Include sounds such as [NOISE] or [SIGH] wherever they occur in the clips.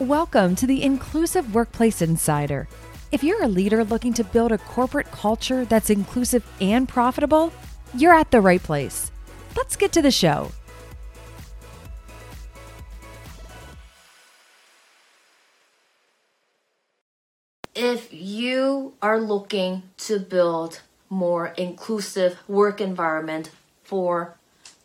Welcome to the Inclusive Workplace Insider. If you're a leader looking to build a corporate culture that's inclusive and profitable, you're at the right place. Let's get to the show. If you are looking to build more inclusive work environment for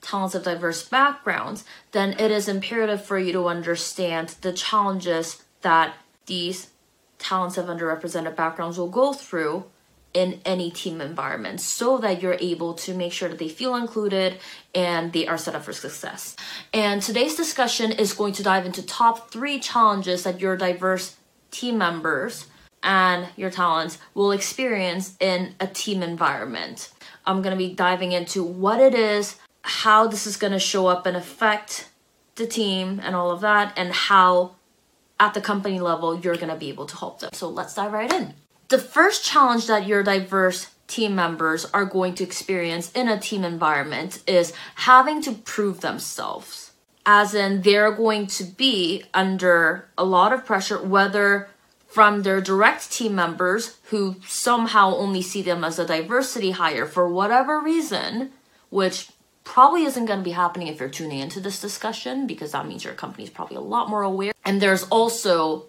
talents of diverse backgrounds, then it is imperative for you to understand the challenges that these talents of underrepresented backgrounds will go through in any team environment so that you're able to make sure that they feel included and they are set up for success. And today's discussion is going to dive into top three challenges that your diverse team members and your talents will experience in a team environment. I'm going to be diving into what it is how this is going to show up and affect the team and all of that, and how at the company level you're going to be able to help them. So let's dive right in. The first challenge that your diverse team members are going to experience in a team environment is having to prove themselves. As in, they're going to be under a lot of pressure, whether from their direct team members who somehow only see them as a diversity hire for whatever reason, which probably isn't going to be happening if you're tuning into this discussion because that means your company is probably a lot more aware. And there's also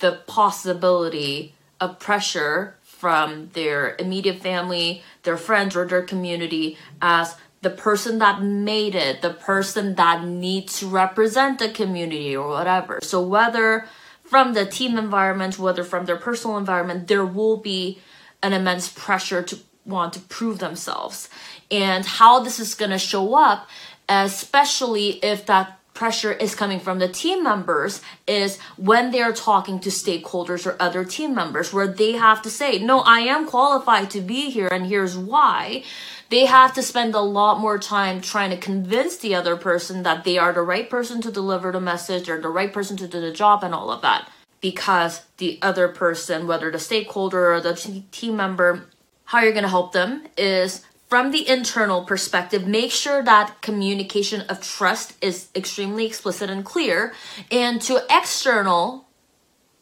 the possibility of pressure from their immediate family, their friends, or their community as the person that made it, the person that needs to represent the community or whatever. So, whether from the team environment, whether from their personal environment, there will be an immense pressure to want to prove themselves and how this is going to show up, especially if that pressure is coming from the team members is when they're talking to stakeholders or other team members where they have to say no i am qualified to be here and here's why. They have to spend a lot more time trying to convince the other person that they are the right person to deliver the message or the right person to do the job and all of that. Because the other person whether the stakeholder or the team member how you're going to help them is from the internal perspective, make sure that communication of trust is extremely explicit and clear. And to external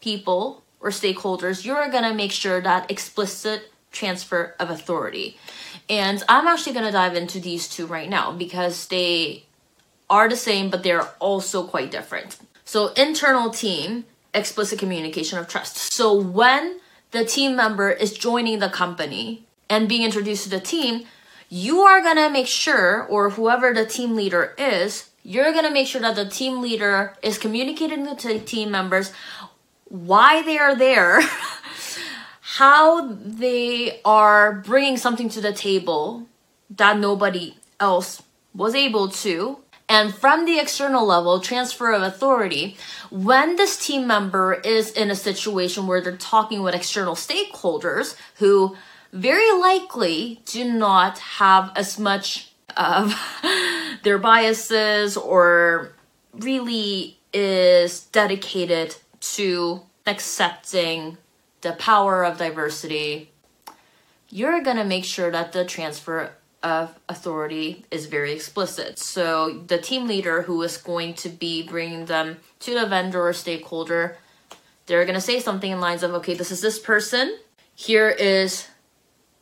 people or stakeholders, you're going to make sure that explicit transfer of authority. And I'm actually going to dive into these two right now because they are the same, but they're also quite different. So, internal team, explicit communication of trust. So, when the team member is joining the company and being introduced to the team, you are gonna make sure, or whoever the team leader is, you're gonna make sure that the team leader is communicating to the team members why they are there, [LAUGHS] how they are bringing something to the table that nobody else was able to. And from the external level, transfer of authority, when this team member is in a situation where they're talking with external stakeholders who very likely do not have as much of [LAUGHS] their biases or really is dedicated to accepting the power of diversity, you're going to make sure that the transfer of authority is very explicit. So the team leader who is going to be bringing them to the vendor or stakeholder, they're going to say something in lines of, okay, this is this person. Here is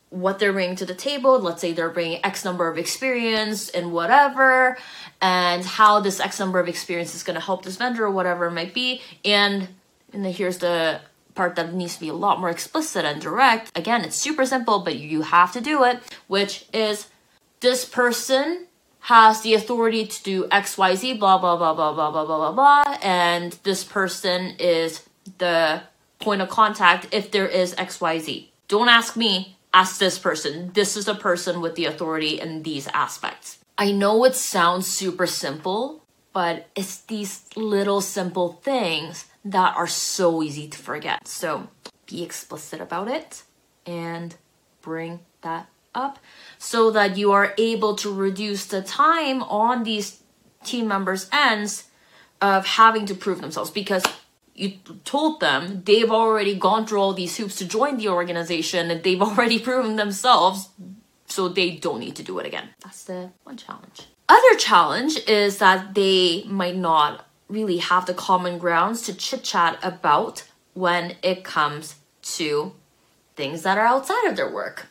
what they're bringing to the table. Let's say they're bringing X number of experience and whatever, and how this X number of experience is going to help this vendor or whatever it might be. And and then here's the part that needs to be a lot more explicit and direct. Again, it's super simple, but you have to do it, which is this person has the authority to do XYZ, blah, blah, blah, blah, blah, blah, blah, blah, blah. And this person is the point of contact if there is XYZ. Don't ask me, ask this person. This is the person with the authority in these aspects. I know it sounds super simple, but it's these little simple things that are so easy to forget. So be explicit about it and bring that up so that you are able to reduce the time on these team members' ends of having to prove themselves because you told them they've already gone through all these hoops to join the organization and they've [LAUGHS] already proven themselves so they don't need to do it again that's the one challenge other challenge is that they might not really have the common grounds to chit chat about when it comes to things that are outside of their work.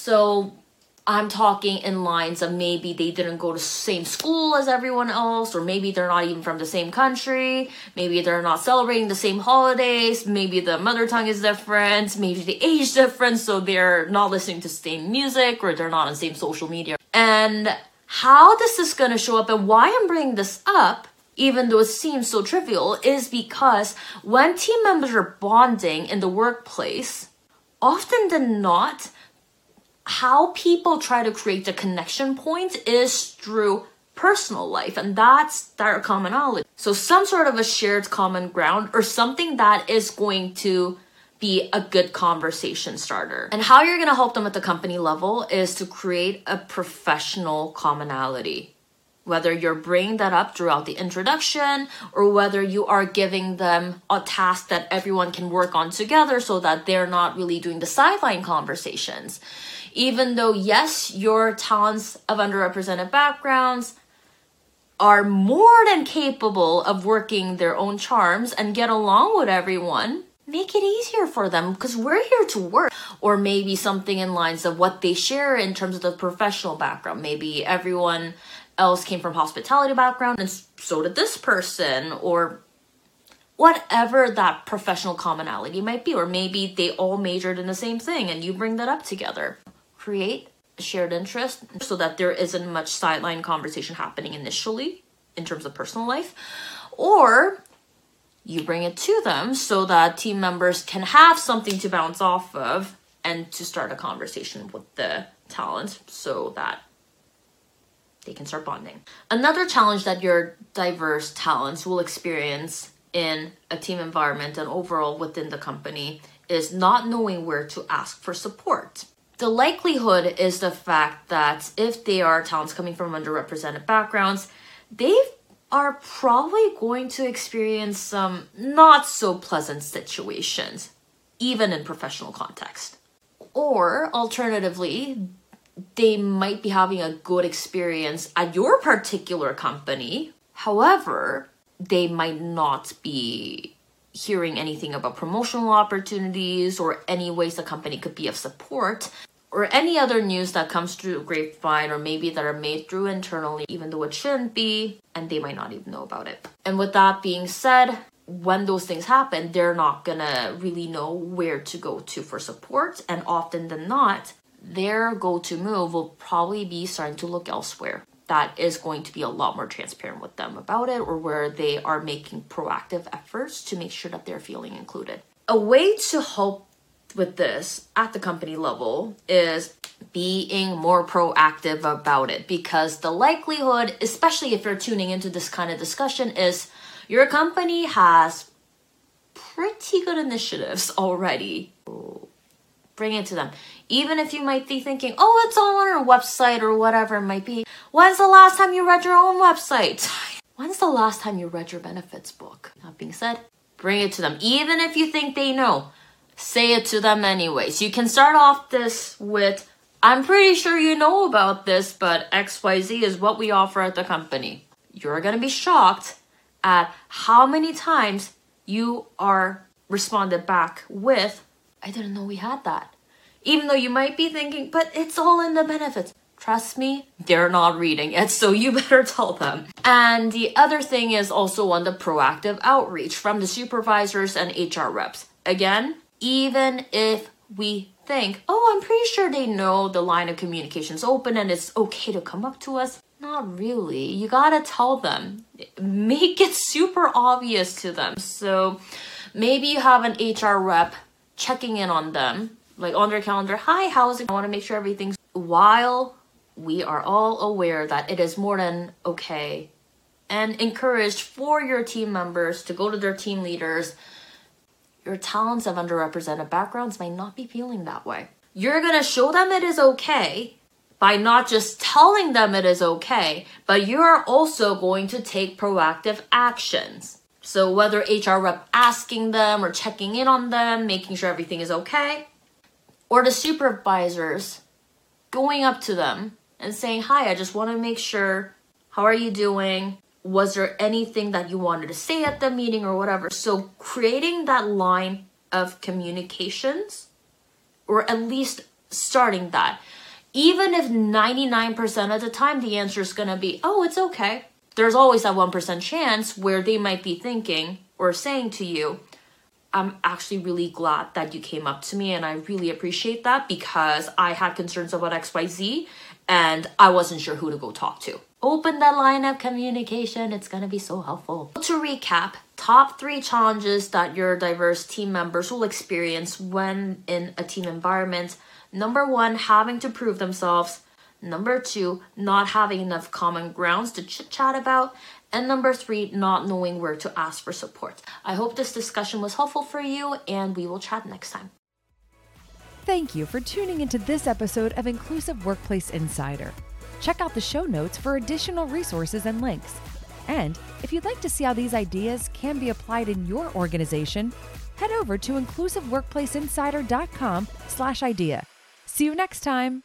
So I'm talking in lines of maybe they didn't go to the same school as everyone else, or maybe they're not even from the same country, maybe they're not celebrating the same holidays, maybe the mother tongue is different, maybe the age is different, so they're not listening to the same music or they're not on the same social media. And how this is gonna show up and why I'm bringing this up even though it seems so trivial, is because when team members are bonding in the workplace, often than not, how people try to create the connection point is through personal life and that's their commonality. So some sort of a shared common ground or something that is going to be a good conversation starter. And how you're going to help them at the company level is to create a professional commonality. Whether you're bringing that up throughout the introduction or whether you are giving them a task that everyone can work on together so that they're not really doing the sideline conversations even though, yes, your talents of underrepresented backgrounds are more than capable of working their own charms and get along with everyone, make it easier for them because we're here to work. Or maybe something in lines of what they share in terms of the professional background. Maybe everyone else came from hospitality background and so did this person or whatever that professional commonality might be or maybe they all majored in the same thing and you bring that up together create shared interest so that there isn't much sideline conversation happening initially in terms of personal life or you bring it to them so that team members can have something to bounce off of and to start a conversation with the talent so that they can start bonding. Another challenge that your diverse talents will experience in a team environment and overall within the company is not knowing where to ask for support the likelihood is the fact that if they are talents coming from underrepresented backgrounds, they are probably going to experience some not so pleasant situations, even in professional context. Or alternatively, they might be having a good experience at your particular company. However, they might not be hearing anything about promotional opportunities or any ways the company could be of support or any other news that comes through grapevine or maybe that are made through internally even though it shouldn't be and they might not even know about it. And with that being said when those things happen they're not gonna really know where to go to for support and often than not their go-to move will probably be starting to look elsewhere. That is going to be a lot more transparent with them about it or where they are making proactive efforts to make sure that they're feeling included. A way to help with this at the company level is being more proactive about it because the likelihood, especially if you're tuning into this kind of discussion, is your company has pretty good initiatives [LAUGHS] already. Bring it to them. Even if you might be thinking, oh, it's all on our website or whatever it might be. When's the last time you read your own website? [LAUGHS] When's the last time you read your benefits book? That being said, bring it to them. Even if you think they know say it to them anyways. You can start off this with, I'm pretty sure you know about this, but XYZ is what we offer at the company. You're gonna be shocked at how many times you are responded back with, I didn't know we had that. Even though you might be thinking, but it's all in the benefits. Trust me, they're not reading it, so you [LAUGHS] better tell them. And the other thing is also on the proactive outreach from the supervisors and HR reps. Again, even if we think, oh, I'm pretty sure they know the line of communication is open and it's okay to come up to us. Not really. You gotta tell them. Make it super obvious to them. So maybe you have an HR rep checking in on them, like on their calendar. Hi, how's it? I wanna make sure everything's. While we are all aware that it is more than okay and encouraged for your team members to go to their team leaders your talents of underrepresented backgrounds may not be feeling that way. You're gonna show them it is okay by not just telling them it is okay, but you're also going to take proactive actions. So, whether HR rep asking them or checking in on them, making sure everything is okay, or the supervisors going up to them and saying, Hi, I just want to make sure, how are you doing? Was there anything that you wanted to say at the meeting or whatever? So creating that line of communications or at least starting that. Even if 99% of the time the answer is going to be, "Oh, it's okay." There's always that 1% chance where they might be thinking or saying to you, I'm actually really glad that you came up to me and I really appreciate that because I had concerns about XYZ and I wasn't sure who to go talk to. Open that line of communication, it's gonna be so helpful. To recap, top three challenges that your diverse team members will experience when in a team environment. Number one, having to prove themselves. Number two, not having enough common grounds to chit chat about. And number three, not knowing where to ask for support. I hope this discussion was helpful for you, and we will chat next time. Thank you for tuning into this episode of Inclusive Workplace Insider. Check out the show notes for additional resources and links. And if you'd like to see how these ideas can be applied in your organization, head over to inclusiveworkplaceinsider.com/idea. See you next time.